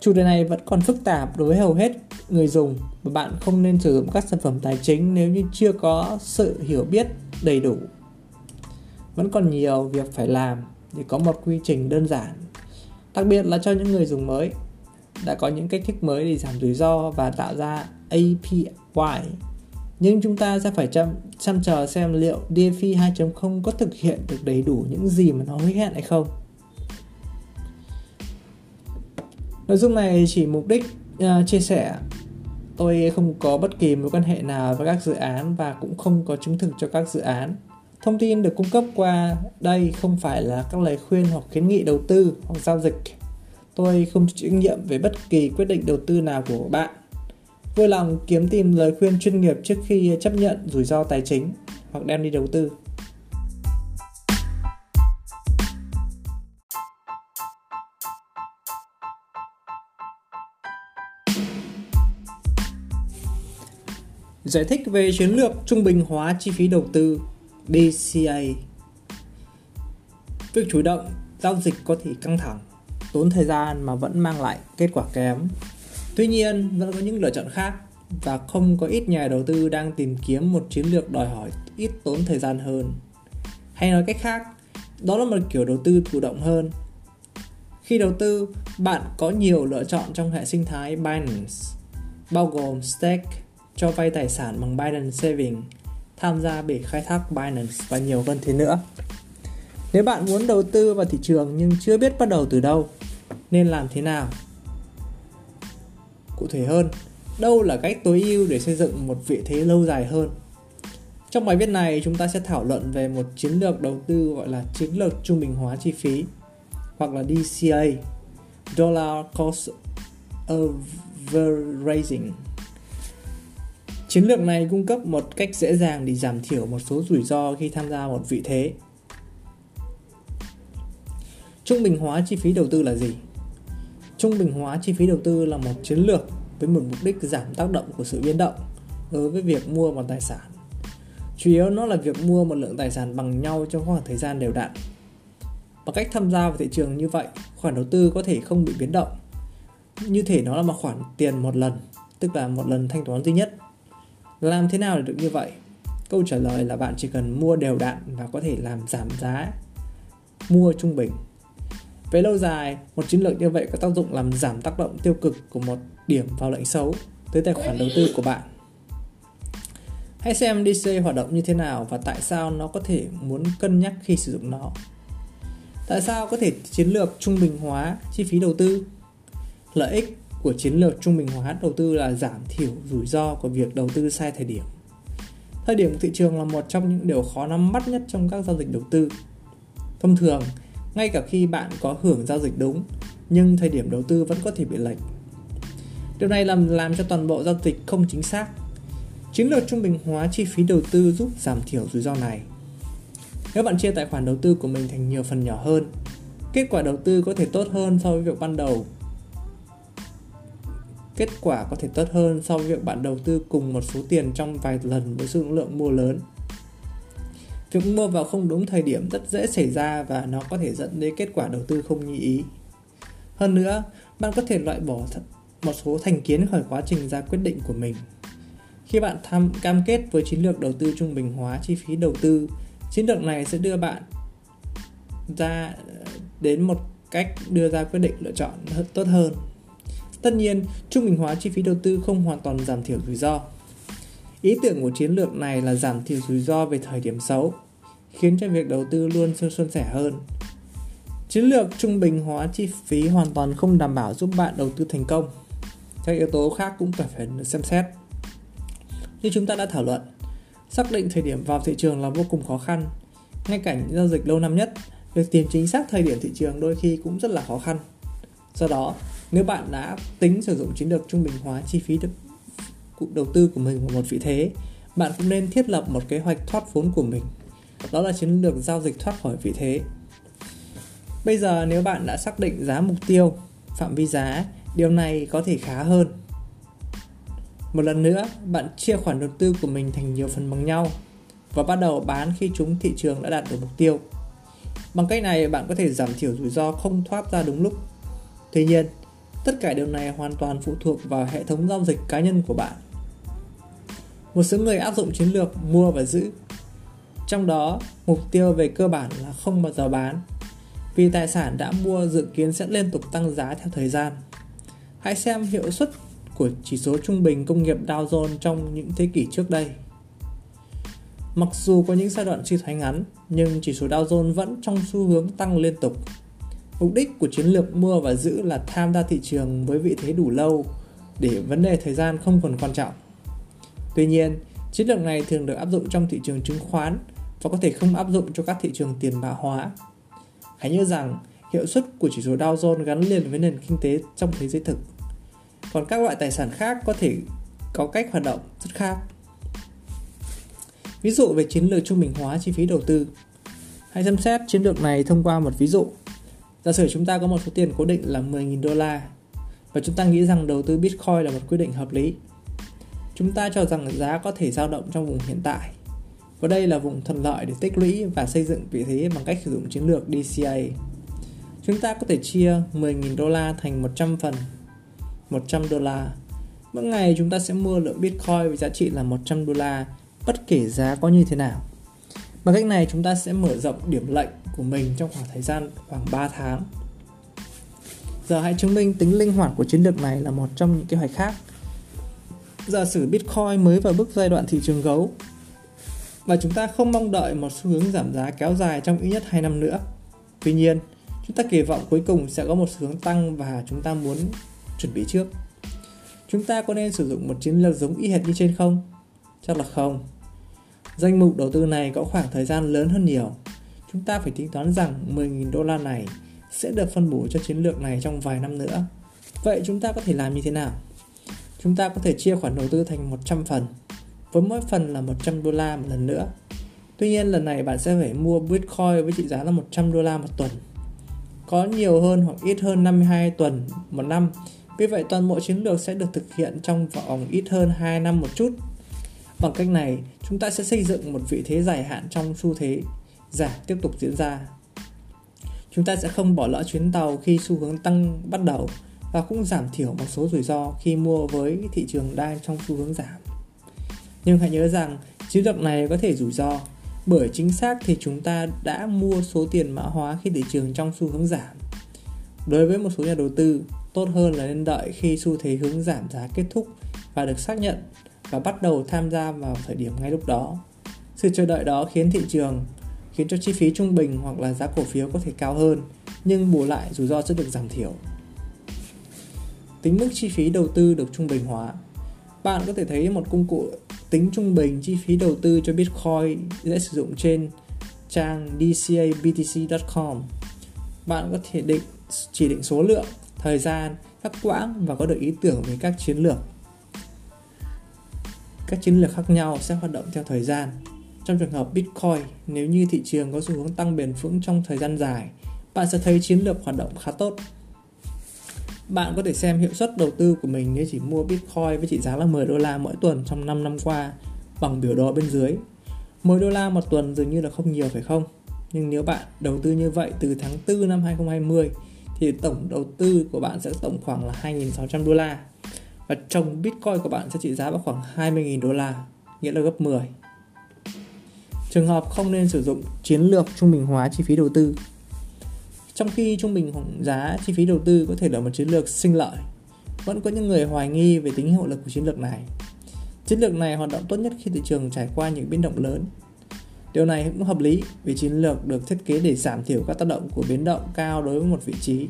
Chủ đề này vẫn còn phức tạp đối với hầu hết người dùng và bạn không nên sử dụng các sản phẩm tài chính nếu như chưa có sự hiểu biết đầy đủ. Vẫn còn nhiều việc phải làm để có một quy trình đơn giản, đặc biệt là cho những người dùng mới. Đã có những cách thức mới để giảm rủi ro và tạo ra API nhưng chúng ta sẽ phải chăm, chăm chờ xem liệu DeFi 2.0 có thực hiện được đầy đủ những gì mà nó hứa hẹn hay không. Nội dung này chỉ mục đích uh, chia sẻ Tôi không có bất kỳ mối quan hệ nào với các dự án và cũng không có chứng thực cho các dự án. Thông tin được cung cấp qua đây không phải là các lời khuyên hoặc khuyến nghị đầu tư hoặc giao dịch. Tôi không chịu trách nhiệm về bất kỳ quyết định đầu tư nào của bạn. Vui lòng kiếm tìm lời khuyên chuyên nghiệp trước khi chấp nhận rủi ro tài chính hoặc đem đi đầu tư. Giải thích về chiến lược trung bình hóa chi phí đầu tư DCA Việc chủ động giao dịch có thể căng thẳng, tốn thời gian mà vẫn mang lại kết quả kém Tuy nhiên, vẫn có những lựa chọn khác và không có ít nhà đầu tư đang tìm kiếm một chiến lược đòi hỏi ít tốn thời gian hơn. Hay nói cách khác, đó là một kiểu đầu tư thụ động hơn. Khi đầu tư, bạn có nhiều lựa chọn trong hệ sinh thái Binance, bao gồm stake, cho vay tài sản bằng Binance Saving, tham gia bể khai thác Binance và nhiều hơn thế nữa. Nếu bạn muốn đầu tư vào thị trường nhưng chưa biết bắt đầu từ đâu, nên làm thế nào Cụ thể hơn, đâu là cách tối ưu để xây dựng một vị thế lâu dài hơn? Trong bài viết này, chúng ta sẽ thảo luận về một chiến lược đầu tư gọi là chiến lược trung bình hóa chi phí hoặc là DCA, Dollar Cost Averaging. Chiến lược này cung cấp một cách dễ dàng để giảm thiểu một số rủi ro khi tham gia một vị thế. Trung bình hóa chi phí đầu tư là gì? Trung bình hóa chi phí đầu tư là một chiến lược với một mục đích giảm tác động của sự biến động đối với việc mua một tài sản. Chủ yếu nó là việc mua một lượng tài sản bằng nhau trong khoảng thời gian đều đặn. Bằng cách tham gia vào thị trường như vậy, khoản đầu tư có thể không bị biến động. Như thể nó là một khoản tiền một lần, tức là một lần thanh toán duy nhất. Làm thế nào để được như vậy? Câu trả lời là bạn chỉ cần mua đều đặn và có thể làm giảm giá mua trung bình về lâu dài, một chiến lược như vậy có tác dụng làm giảm tác động tiêu cực của một điểm vào lệnh xấu tới tài khoản đầu tư của bạn. Hãy xem DC hoạt động như thế nào và tại sao nó có thể muốn cân nhắc khi sử dụng nó. Tại sao có thể chiến lược trung bình hóa chi phí đầu tư? Lợi ích của chiến lược trung bình hóa đầu tư là giảm thiểu rủi ro của việc đầu tư sai thời điểm. Thời điểm thị trường là một trong những điều khó nắm bắt nhất trong các giao dịch đầu tư. Thông thường, ngay cả khi bạn có hưởng giao dịch đúng, nhưng thời điểm đầu tư vẫn có thể bị lệch. Điều này làm làm cho toàn bộ giao dịch không chính xác. Chiến lược trung bình hóa chi phí đầu tư giúp giảm thiểu rủi ro này. Nếu bạn chia tài khoản đầu tư của mình thành nhiều phần nhỏ hơn, kết quả đầu tư có thể tốt hơn so với việc ban đầu. Kết quả có thể tốt hơn so với việc bạn đầu tư cùng một số tiền trong vài lần với số lượng mua lớn. Việc mua vào không đúng thời điểm rất dễ xảy ra và nó có thể dẫn đến kết quả đầu tư không như ý. Hơn nữa, bạn có thể loại bỏ một số thành kiến khỏi quá trình ra quyết định của mình. Khi bạn tham cam kết với chiến lược đầu tư trung bình hóa chi phí đầu tư, chiến lược này sẽ đưa bạn ra ờ, đến một cách đưa ra quyết định lựa chọn tốt hơn. Tất nhiên, trung bình hóa chi phí đầu tư không hoàn toàn giảm thiểu rủi ro. Ý tưởng của chiến lược này là giảm thiểu rủi ro về thời điểm xấu, khiến cho việc đầu tư luôn suôn sẻ hơn. Chiến lược trung bình hóa chi phí hoàn toàn không đảm bảo giúp bạn đầu tư thành công. Các yếu tố khác cũng cần phải được xem xét. Như chúng ta đã thảo luận, xác định thời điểm vào thị trường là vô cùng khó khăn. Ngay cả những giao dịch lâu năm nhất, việc tìm chính xác thời điểm thị trường đôi khi cũng rất là khó khăn. Do đó, nếu bạn đã tính sử dụng chiến lược trung bình hóa chi phí cụ đầu tư của mình vào một vị thế, bạn cũng nên thiết lập một kế hoạch thoát vốn của mình. Đó là chiến lược giao dịch thoát khỏi vị thế. Bây giờ nếu bạn đã xác định giá mục tiêu, phạm vi giá, điều này có thể khá hơn. Một lần nữa, bạn chia khoản đầu tư của mình thành nhiều phần bằng nhau và bắt đầu bán khi chúng thị trường đã đạt được mục tiêu. Bằng cách này bạn có thể giảm thiểu rủi ro không thoát ra đúng lúc. Tuy nhiên, tất cả điều này hoàn toàn phụ thuộc vào hệ thống giao dịch cá nhân của bạn. Một số người áp dụng chiến lược mua và giữ. Trong đó, mục tiêu về cơ bản là không bao giờ bán. Vì tài sản đã mua dự kiến sẽ liên tục tăng giá theo thời gian. Hãy xem hiệu suất của chỉ số trung bình công nghiệp Dow Jones trong những thế kỷ trước đây. Mặc dù có những giai đoạn suy thoái ngắn, nhưng chỉ số Dow Jones vẫn trong xu hướng tăng liên tục. Mục đích của chiến lược mua và giữ là tham gia thị trường với vị thế đủ lâu để vấn đề thời gian không còn quan trọng. Tuy nhiên, chiến lược này thường được áp dụng trong thị trường chứng khoán và có thể không áp dụng cho các thị trường tiền mã hóa. Hãy nhớ rằng, hiệu suất của chỉ số Dow Jones gắn liền với nền kinh tế trong thế giới thực. Còn các loại tài sản khác có thể có cách hoạt động rất khác. Ví dụ về chiến lược trung bình hóa chi phí đầu tư. Hãy xem xét chiến lược này thông qua một ví dụ. Giả sử chúng ta có một số tiền cố định là 10.000 đô la và chúng ta nghĩ rằng đầu tư Bitcoin là một quyết định hợp lý. Chúng ta cho rằng giá có thể dao động trong vùng hiện tại. Và đây là vùng thuận lợi để tích lũy và xây dựng vị thế bằng cách sử dụng chiến lược DCA. Chúng ta có thể chia 10.000 đô la thành 100 phần 100 đô la. Mỗi ngày chúng ta sẽ mua lượng Bitcoin với giá trị là 100 đô la, bất kể giá có như thế nào. Bằng cách này, chúng ta sẽ mở rộng điểm lệnh của mình trong khoảng thời gian khoảng 3 tháng. Giờ hãy chứng minh tính linh hoạt của chiến lược này là một trong những kế hoạch khác. Giả sử Bitcoin mới vào bước giai đoạn thị trường gấu và chúng ta không mong đợi một xu hướng giảm giá kéo dài trong ít nhất 2 năm nữa. Tuy nhiên, chúng ta kỳ vọng cuối cùng sẽ có một xu hướng tăng và chúng ta muốn chuẩn bị trước. Chúng ta có nên sử dụng một chiến lược giống y hệt như trên không? Chắc là không. Danh mục đầu tư này có khoảng thời gian lớn hơn nhiều. Chúng ta phải tính toán rằng 10.000 đô la này sẽ được phân bổ cho chiến lược này trong vài năm nữa. Vậy chúng ta có thể làm như thế nào? Chúng ta có thể chia khoản đầu tư thành 100 phần, với mỗi phần là 100 đô la một lần nữa. Tuy nhiên lần này bạn sẽ phải mua Bitcoin với trị giá là 100 đô la một tuần. Có nhiều hơn hoặc ít hơn 52 tuần một năm. Vì vậy toàn bộ chiến lược sẽ được thực hiện trong vòng ít hơn 2 năm một chút Bằng cách này, chúng ta sẽ xây dựng một vị thế dài hạn trong xu thế giảm tiếp tục diễn ra. Chúng ta sẽ không bỏ lỡ chuyến tàu khi xu hướng tăng bắt đầu và cũng giảm thiểu một số rủi ro khi mua với thị trường đang trong xu hướng giảm. Nhưng hãy nhớ rằng chiến lược này có thể rủi ro bởi chính xác thì chúng ta đã mua số tiền mã hóa khi thị trường trong xu hướng giảm. Đối với một số nhà đầu tư, tốt hơn là nên đợi khi xu thế hướng giảm giá kết thúc và được xác nhận và bắt đầu tham gia vào thời điểm ngay lúc đó. Sự chờ đợi đó khiến thị trường khiến cho chi phí trung bình hoặc là giá cổ phiếu có thể cao hơn, nhưng bù lại rủi ro sẽ được giảm thiểu. Tính mức chi phí đầu tư được trung bình hóa. Bạn có thể thấy một công cụ tính trung bình chi phí đầu tư cho Bitcoin dễ sử dụng trên trang dcabtc.com. Bạn có thể định chỉ định số lượng, thời gian, các quãng và có được ý tưởng về các chiến lược các chiến lược khác nhau sẽ hoạt động theo thời gian. Trong trường hợp Bitcoin, nếu như thị trường có xu hướng tăng bền vững trong thời gian dài, bạn sẽ thấy chiến lược hoạt động khá tốt bạn có thể xem hiệu suất đầu tư của mình nếu chỉ mua Bitcoin với trị giá là 10 đô la mỗi tuần trong 5 năm qua bằng biểu đồ bên dưới. 10 đô la một tuần dường như là không nhiều phải không? Nhưng nếu bạn đầu tư như vậy từ tháng 4 năm 2020 thì tổng đầu tư của bạn sẽ tổng khoảng là 2.600 đô la và trồng Bitcoin của bạn sẽ trị giá vào khoảng 20.000 đô la, nghĩa là gấp 10. Trường hợp không nên sử dụng chiến lược trung bình hóa chi phí đầu tư. Trong khi trung bình giá chi phí đầu tư có thể là một chiến lược sinh lợi, vẫn có những người hoài nghi về tính hiệu lực của chiến lược này. Chiến lược này hoạt động tốt nhất khi thị trường trải qua những biến động lớn. Điều này cũng hợp lý vì chiến lược được thiết kế để giảm thiểu các tác động của biến động cao đối với một vị trí.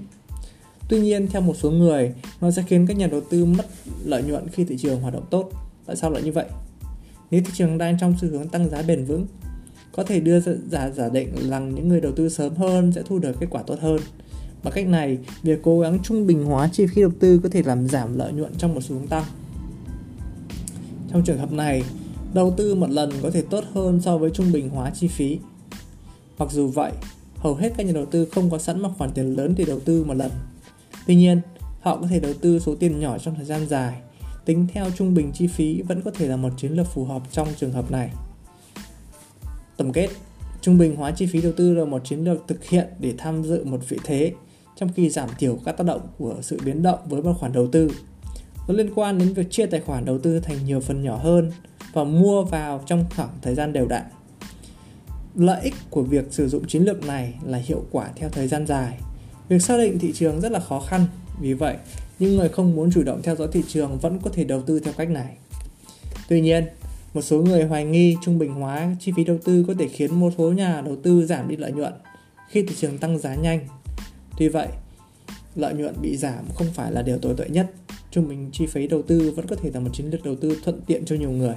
Tuy nhiên, theo một số người, nó sẽ khiến các nhà đầu tư mất lợi nhuận khi thị trường hoạt động tốt. Tại sao lại như vậy? Nếu thị trường đang trong xu hướng tăng giá bền vững, có thể đưa ra giả định rằng những người đầu tư sớm hơn sẽ thu được kết quả tốt hơn. Bằng cách này, việc cố gắng trung bình hóa chi phí đầu tư có thể làm giảm lợi nhuận trong một xu hướng tăng. Trong trường hợp này, đầu tư một lần có thể tốt hơn so với trung bình hóa chi phí. Mặc dù vậy, hầu hết các nhà đầu tư không có sẵn một khoản tiền lớn để đầu tư một lần. Tuy nhiên, họ có thể đầu tư số tiền nhỏ trong thời gian dài. Tính theo trung bình chi phí vẫn có thể là một chiến lược phù hợp trong trường hợp này. Tổng kết, trung bình hóa chi phí đầu tư là một chiến lược thực hiện để tham dự một vị thế trong khi giảm thiểu các tác động của sự biến động với một khoản đầu tư. Nó liên quan đến việc chia tài khoản đầu tư thành nhiều phần nhỏ hơn và mua vào trong khoảng thời gian đều đặn. Lợi ích của việc sử dụng chiến lược này là hiệu quả theo thời gian dài. Việc xác định thị trường rất là khó khăn, vì vậy những người không muốn chủ động theo dõi thị trường vẫn có thể đầu tư theo cách này. Tuy nhiên, một số người hoài nghi trung bình hóa chi phí đầu tư có thể khiến một số nhà đầu tư giảm đi lợi nhuận khi thị trường tăng giá nhanh. Tuy vậy, lợi nhuận bị giảm không phải là điều tồi tệ nhất. Trung bình chi phí đầu tư vẫn có thể là một chiến lược đầu tư thuận tiện cho nhiều người.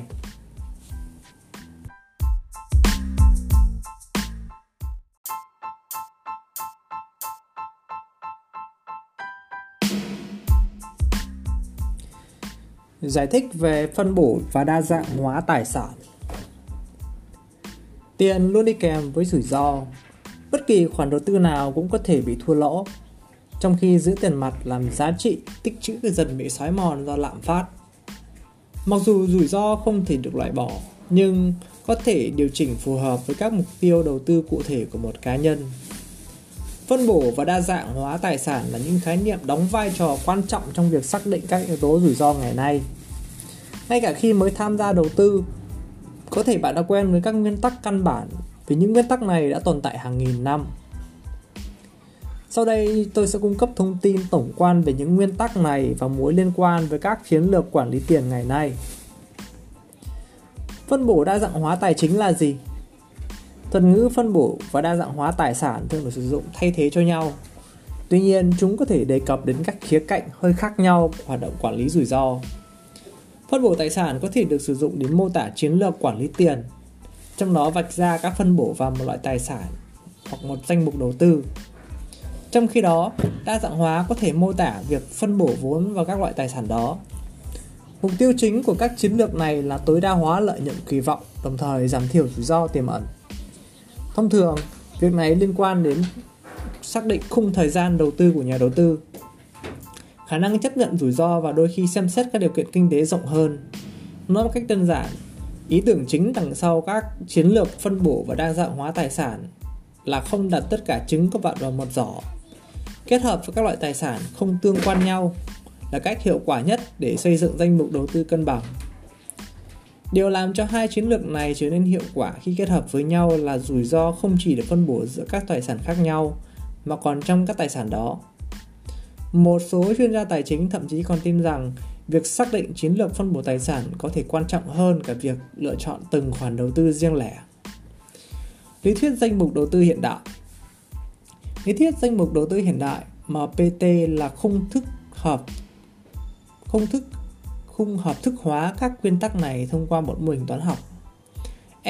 Giải thích về phân bổ và đa dạng hóa tài sản Tiền luôn đi kèm với rủi ro. Bất kỳ khoản đầu tư nào cũng có thể bị thua lỗ, trong khi giữ tiền mặt làm giá trị tích trữ dần bị xói mòn do lạm phát. Mặc dù rủi ro không thể được loại bỏ, nhưng có thể điều chỉnh phù hợp với các mục tiêu đầu tư cụ thể của một cá nhân. Phân bổ và đa dạng hóa tài sản là những khái niệm đóng vai trò quan trọng trong việc xác định các yếu tố rủi ro ngày nay. Ngay cả khi mới tham gia đầu tư, có thể bạn đã quen với các nguyên tắc căn bản vì những nguyên tắc này đã tồn tại hàng nghìn năm. Sau đây tôi sẽ cung cấp thông tin tổng quan về những nguyên tắc này và mối liên quan với các chiến lược quản lý tiền ngày nay. Phân bổ đa dạng hóa tài chính là gì? Thuật ngữ phân bổ và đa dạng hóa tài sản thường được sử dụng thay thế cho nhau. Tuy nhiên, chúng có thể đề cập đến các khía cạnh hơi khác nhau của hoạt động quản lý rủi ro. Phân bổ tài sản có thể được sử dụng để mô tả chiến lược quản lý tiền, trong đó vạch ra các phân bổ vào một loại tài sản hoặc một danh mục đầu tư. Trong khi đó, đa dạng hóa có thể mô tả việc phân bổ vốn vào các loại tài sản đó. Mục tiêu chính của các chiến lược này là tối đa hóa lợi nhuận kỳ vọng, đồng thời giảm thiểu rủi ro tiềm ẩn. Thông thường, việc này liên quan đến xác định khung thời gian đầu tư của nhà đầu tư, khả năng chấp nhận rủi ro và đôi khi xem xét các điều kiện kinh tế rộng hơn. Nói một cách đơn giản, ý tưởng chính đằng sau các chiến lược phân bổ và đa dạng hóa tài sản là không đặt tất cả trứng các bạn vào một giỏ. Kết hợp với các loại tài sản không tương quan nhau là cách hiệu quả nhất để xây dựng danh mục đầu tư cân bằng. Điều làm cho hai chiến lược này trở nên hiệu quả khi kết hợp với nhau là rủi ro không chỉ được phân bổ giữa các tài sản khác nhau, mà còn trong các tài sản đó. Một số chuyên gia tài chính thậm chí còn tin rằng việc xác định chiến lược phân bổ tài sản có thể quan trọng hơn cả việc lựa chọn từng khoản đầu tư riêng lẻ. Lý thuyết danh mục đầu tư hiện đại Lý thuyết danh mục đầu tư hiện đại MPT là khung thức hợp khung thức khung hợp thức hóa các nguyên tắc này thông qua một mô hình toán học.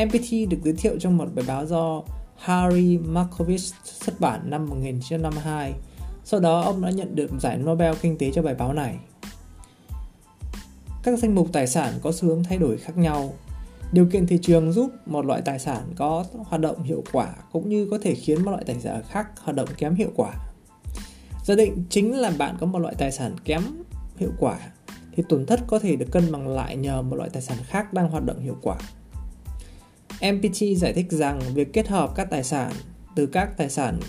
MPT được giới thiệu trong một bài báo do Harry Markowitz xuất bản năm 1952 sau đó, ông đã nhận được giải Nobel Kinh tế cho bài báo này. Các danh mục tài sản có xu hướng thay đổi khác nhau. Điều kiện thị trường giúp một loại tài sản có hoạt động hiệu quả cũng như có thể khiến một loại tài sản khác hoạt động kém hiệu quả. Giả định chính là bạn có một loại tài sản kém hiệu quả thì tổn thất có thể được cân bằng lại nhờ một loại tài sản khác đang hoạt động hiệu quả. MPT giải thích rằng việc kết hợp các tài sản từ các tài sản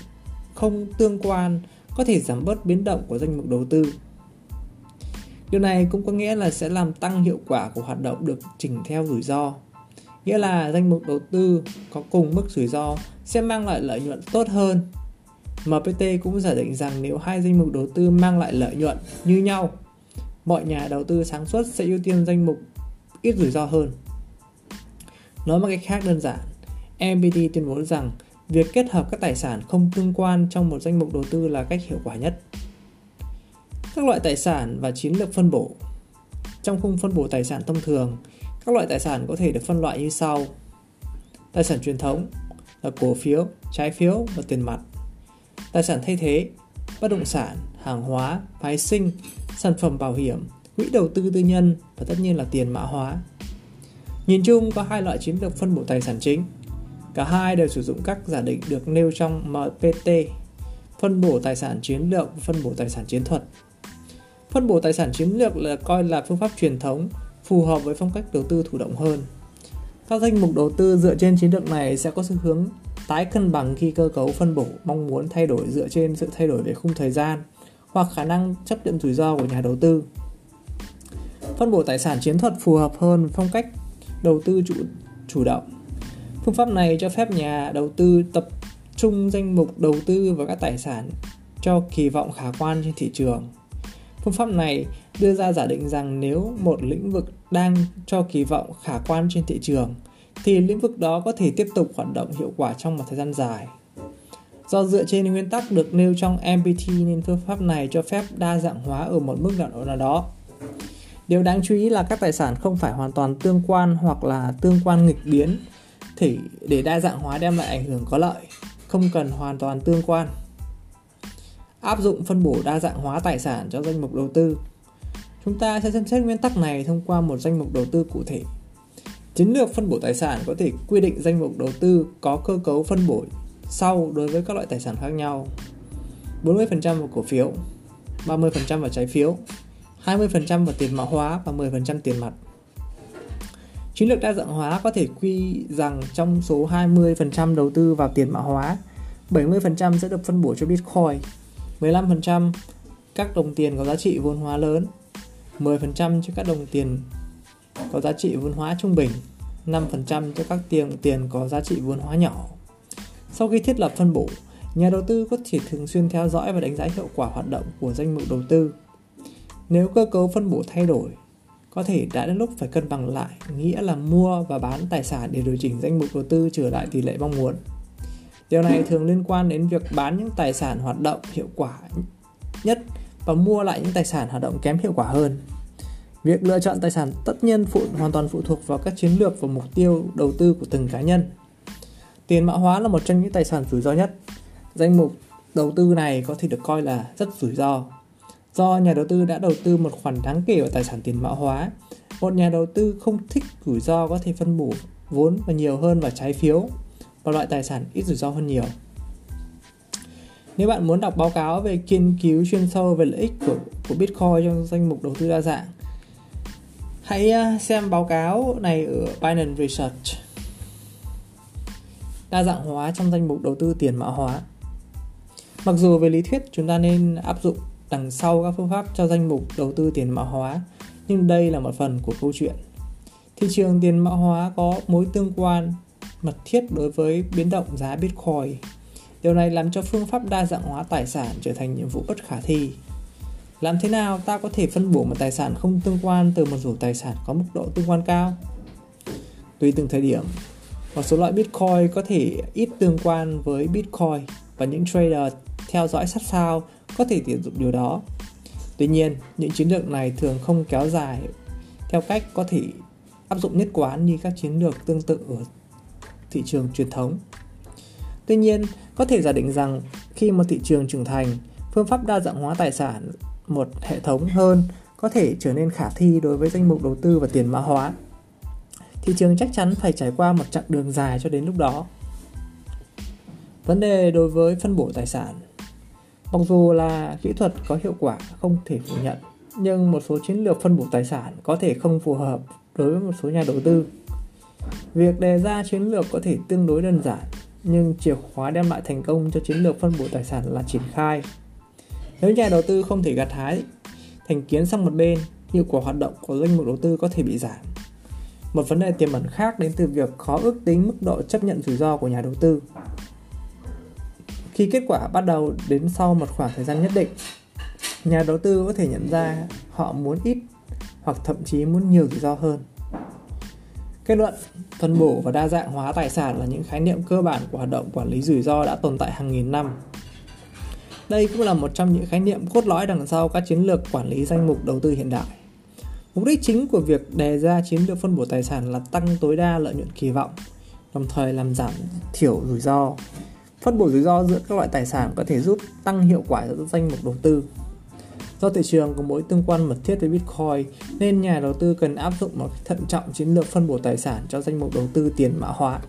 không tương quan có thể giảm bớt biến động của danh mục đầu tư. Điều này cũng có nghĩa là sẽ làm tăng hiệu quả của hoạt động được chỉnh theo rủi ro. Nghĩa là danh mục đầu tư có cùng mức rủi ro sẽ mang lại lợi nhuận tốt hơn. MPT cũng giả định rằng nếu hai danh mục đầu tư mang lại lợi nhuận như nhau, mọi nhà đầu tư sáng suốt sẽ ưu tiên danh mục ít rủi ro hơn. Nói một cách khác đơn giản, MPT tuyên bố rằng việc kết hợp các tài sản không tương quan trong một danh mục đầu tư là cách hiệu quả nhất. Các loại tài sản và chiến lược phân bổ Trong khung phân bổ tài sản thông thường, các loại tài sản có thể được phân loại như sau. Tài sản truyền thống là cổ phiếu, trái phiếu và tiền mặt. Tài sản thay thế, bất động sản, hàng hóa, phái sinh, sản phẩm bảo hiểm, quỹ đầu tư tư nhân và tất nhiên là tiền mã hóa. Nhìn chung có hai loại chiến lược phân bổ tài sản chính. Cả hai đều sử dụng các giả định được nêu trong MPT, phân bổ tài sản chiến lược và phân bổ tài sản chiến thuật. Phân bổ tài sản chiến lược là coi là phương pháp truyền thống, phù hợp với phong cách đầu tư thụ động hơn. Các danh mục đầu tư dựa trên chiến lược này sẽ có xu hướng tái cân bằng khi cơ cấu phân bổ mong muốn thay đổi dựa trên sự thay đổi về khung thời gian hoặc khả năng chấp nhận rủi ro của nhà đầu tư. Phân bổ tài sản chiến thuật phù hợp hơn với phong cách đầu tư chủ chủ động. Phương pháp này cho phép nhà đầu tư tập trung danh mục đầu tư vào các tài sản cho kỳ vọng khả quan trên thị trường. Phương pháp này đưa ra giả định rằng nếu một lĩnh vực đang cho kỳ vọng khả quan trên thị trường, thì lĩnh vực đó có thể tiếp tục hoạt động hiệu quả trong một thời gian dài. Do dựa trên nguyên tắc được nêu trong MPT nên phương pháp này cho phép đa dạng hóa ở một mức độ nào đó. Điều đáng chú ý là các tài sản không phải hoàn toàn tương quan hoặc là tương quan nghịch biến thì để đa dạng hóa đem lại ảnh hưởng có lợi, không cần hoàn toàn tương quan. Áp dụng phân bổ đa dạng hóa tài sản cho danh mục đầu tư. Chúng ta sẽ xem xét nguyên tắc này thông qua một danh mục đầu tư cụ thể. Chiến lược phân bổ tài sản có thể quy định danh mục đầu tư có cơ cấu phân bổ sau đối với các loại tài sản khác nhau. 40% vào cổ phiếu, 30% vào trái phiếu, 20% vào tiền mã hóa và 10% tiền mặt. Chiến lược đa dạng hóa có thể quy rằng trong số 20% đầu tư vào tiền mã hóa, 70% sẽ được phân bổ cho Bitcoin, 15% các đồng tiền có giá trị vốn hóa lớn, 10% cho các đồng tiền có giá trị vốn hóa trung bình, 5% cho các tiền tiền có giá trị vốn hóa nhỏ. Sau khi thiết lập phân bổ, nhà đầu tư có thể thường xuyên theo dõi và đánh giá hiệu quả hoạt động của danh mục đầu tư. Nếu cơ cấu phân bổ thay đổi, có thể đã đến lúc phải cân bằng lại, nghĩa là mua và bán tài sản để điều chỉnh danh mục đầu tư trở lại tỷ lệ mong muốn. Điều này thường liên quan đến việc bán những tài sản hoạt động hiệu quả nhất và mua lại những tài sản hoạt động kém hiệu quả hơn. Việc lựa chọn tài sản tất nhiên phụ hoàn toàn phụ thuộc vào các chiến lược và mục tiêu đầu tư của từng cá nhân. Tiền mã hóa là một trong những tài sản rủi ro nhất. Danh mục đầu tư này có thể được coi là rất rủi ro. Do nhà đầu tư đã đầu tư một khoản đáng kể vào tài sản tiền mã hóa, một nhà đầu tư không thích rủi ro có thể phân bổ vốn và nhiều hơn vào trái phiếu và loại tài sản ít rủi ro hơn nhiều. Nếu bạn muốn đọc báo cáo về nghiên cứu chuyên sâu về lợi ích của, của Bitcoin trong danh mục đầu tư đa dạng, hãy à, xem báo cáo này ở Binance Research. Đa dạng hóa trong danh mục đầu tư tiền mã hóa. Mặc dù về lý thuyết chúng ta nên áp dụng đằng sau các phương pháp cho danh mục đầu tư tiền mã hóa, nhưng đây là một phần của câu chuyện. Thị trường tiền mã hóa có mối tương quan mật thiết đối với biến động giá Bitcoin. Điều này làm cho phương pháp đa dạng hóa tài sản trở thành nhiệm vụ bất khả thi. Làm thế nào ta có thể phân bổ một tài sản không tương quan từ một rủ tài sản có mức độ tương quan cao? Tùy từng thời điểm, một số loại Bitcoin có thể ít tương quan với Bitcoin và những trader theo dõi sát sao có thể tiện dụng điều đó. Tuy nhiên, những chiến lược này thường không kéo dài theo cách có thể áp dụng nhất quán như các chiến lược tương tự ở thị trường truyền thống. Tuy nhiên, có thể giả định rằng khi một thị trường trưởng thành, phương pháp đa dạng hóa tài sản một hệ thống hơn có thể trở nên khả thi đối với danh mục đầu tư và tiền mã hóa. Thị trường chắc chắn phải trải qua một chặng đường dài cho đến lúc đó. Vấn đề đối với phân bổ tài sản Mặc dù là kỹ thuật có hiệu quả không thể phủ nhận, nhưng một số chiến lược phân bổ tài sản có thể không phù hợp đối với một số nhà đầu tư. Việc đề ra chiến lược có thể tương đối đơn giản, nhưng chìa khóa đem lại thành công cho chiến lược phân bổ tài sản là triển khai. Nếu nhà đầu tư không thể gặt hái thành kiến sang một bên, hiệu quả hoạt động của doanh mục đầu tư có thể bị giảm. Một vấn đề tiềm ẩn khác đến từ việc khó ước tính mức độ chấp nhận rủi ro của nhà đầu tư. Khi kết quả bắt đầu đến sau một khoảng thời gian nhất định, nhà đầu tư có thể nhận ra họ muốn ít hoặc thậm chí muốn nhiều rủi ro hơn. Kết luận, phân bổ và đa dạng hóa tài sản là những khái niệm cơ bản của hoạt động quản lý rủi ro đã tồn tại hàng nghìn năm. Đây cũng là một trong những khái niệm cốt lõi đằng sau các chiến lược quản lý danh mục đầu tư hiện đại. Mục đích chính của việc đề ra chiến lược phân bổ tài sản là tăng tối đa lợi nhuận kỳ vọng, đồng thời làm giảm thiểu rủi ro. Phân bổ rủi ro giữa các loại tài sản có thể giúp tăng hiệu quả cho danh mục đầu tư. Do thị trường có mối tương quan mật thiết với Bitcoin nên nhà đầu tư cần áp dụng một thận trọng chiến lược phân bổ tài sản cho danh mục đầu tư tiền mã hóa.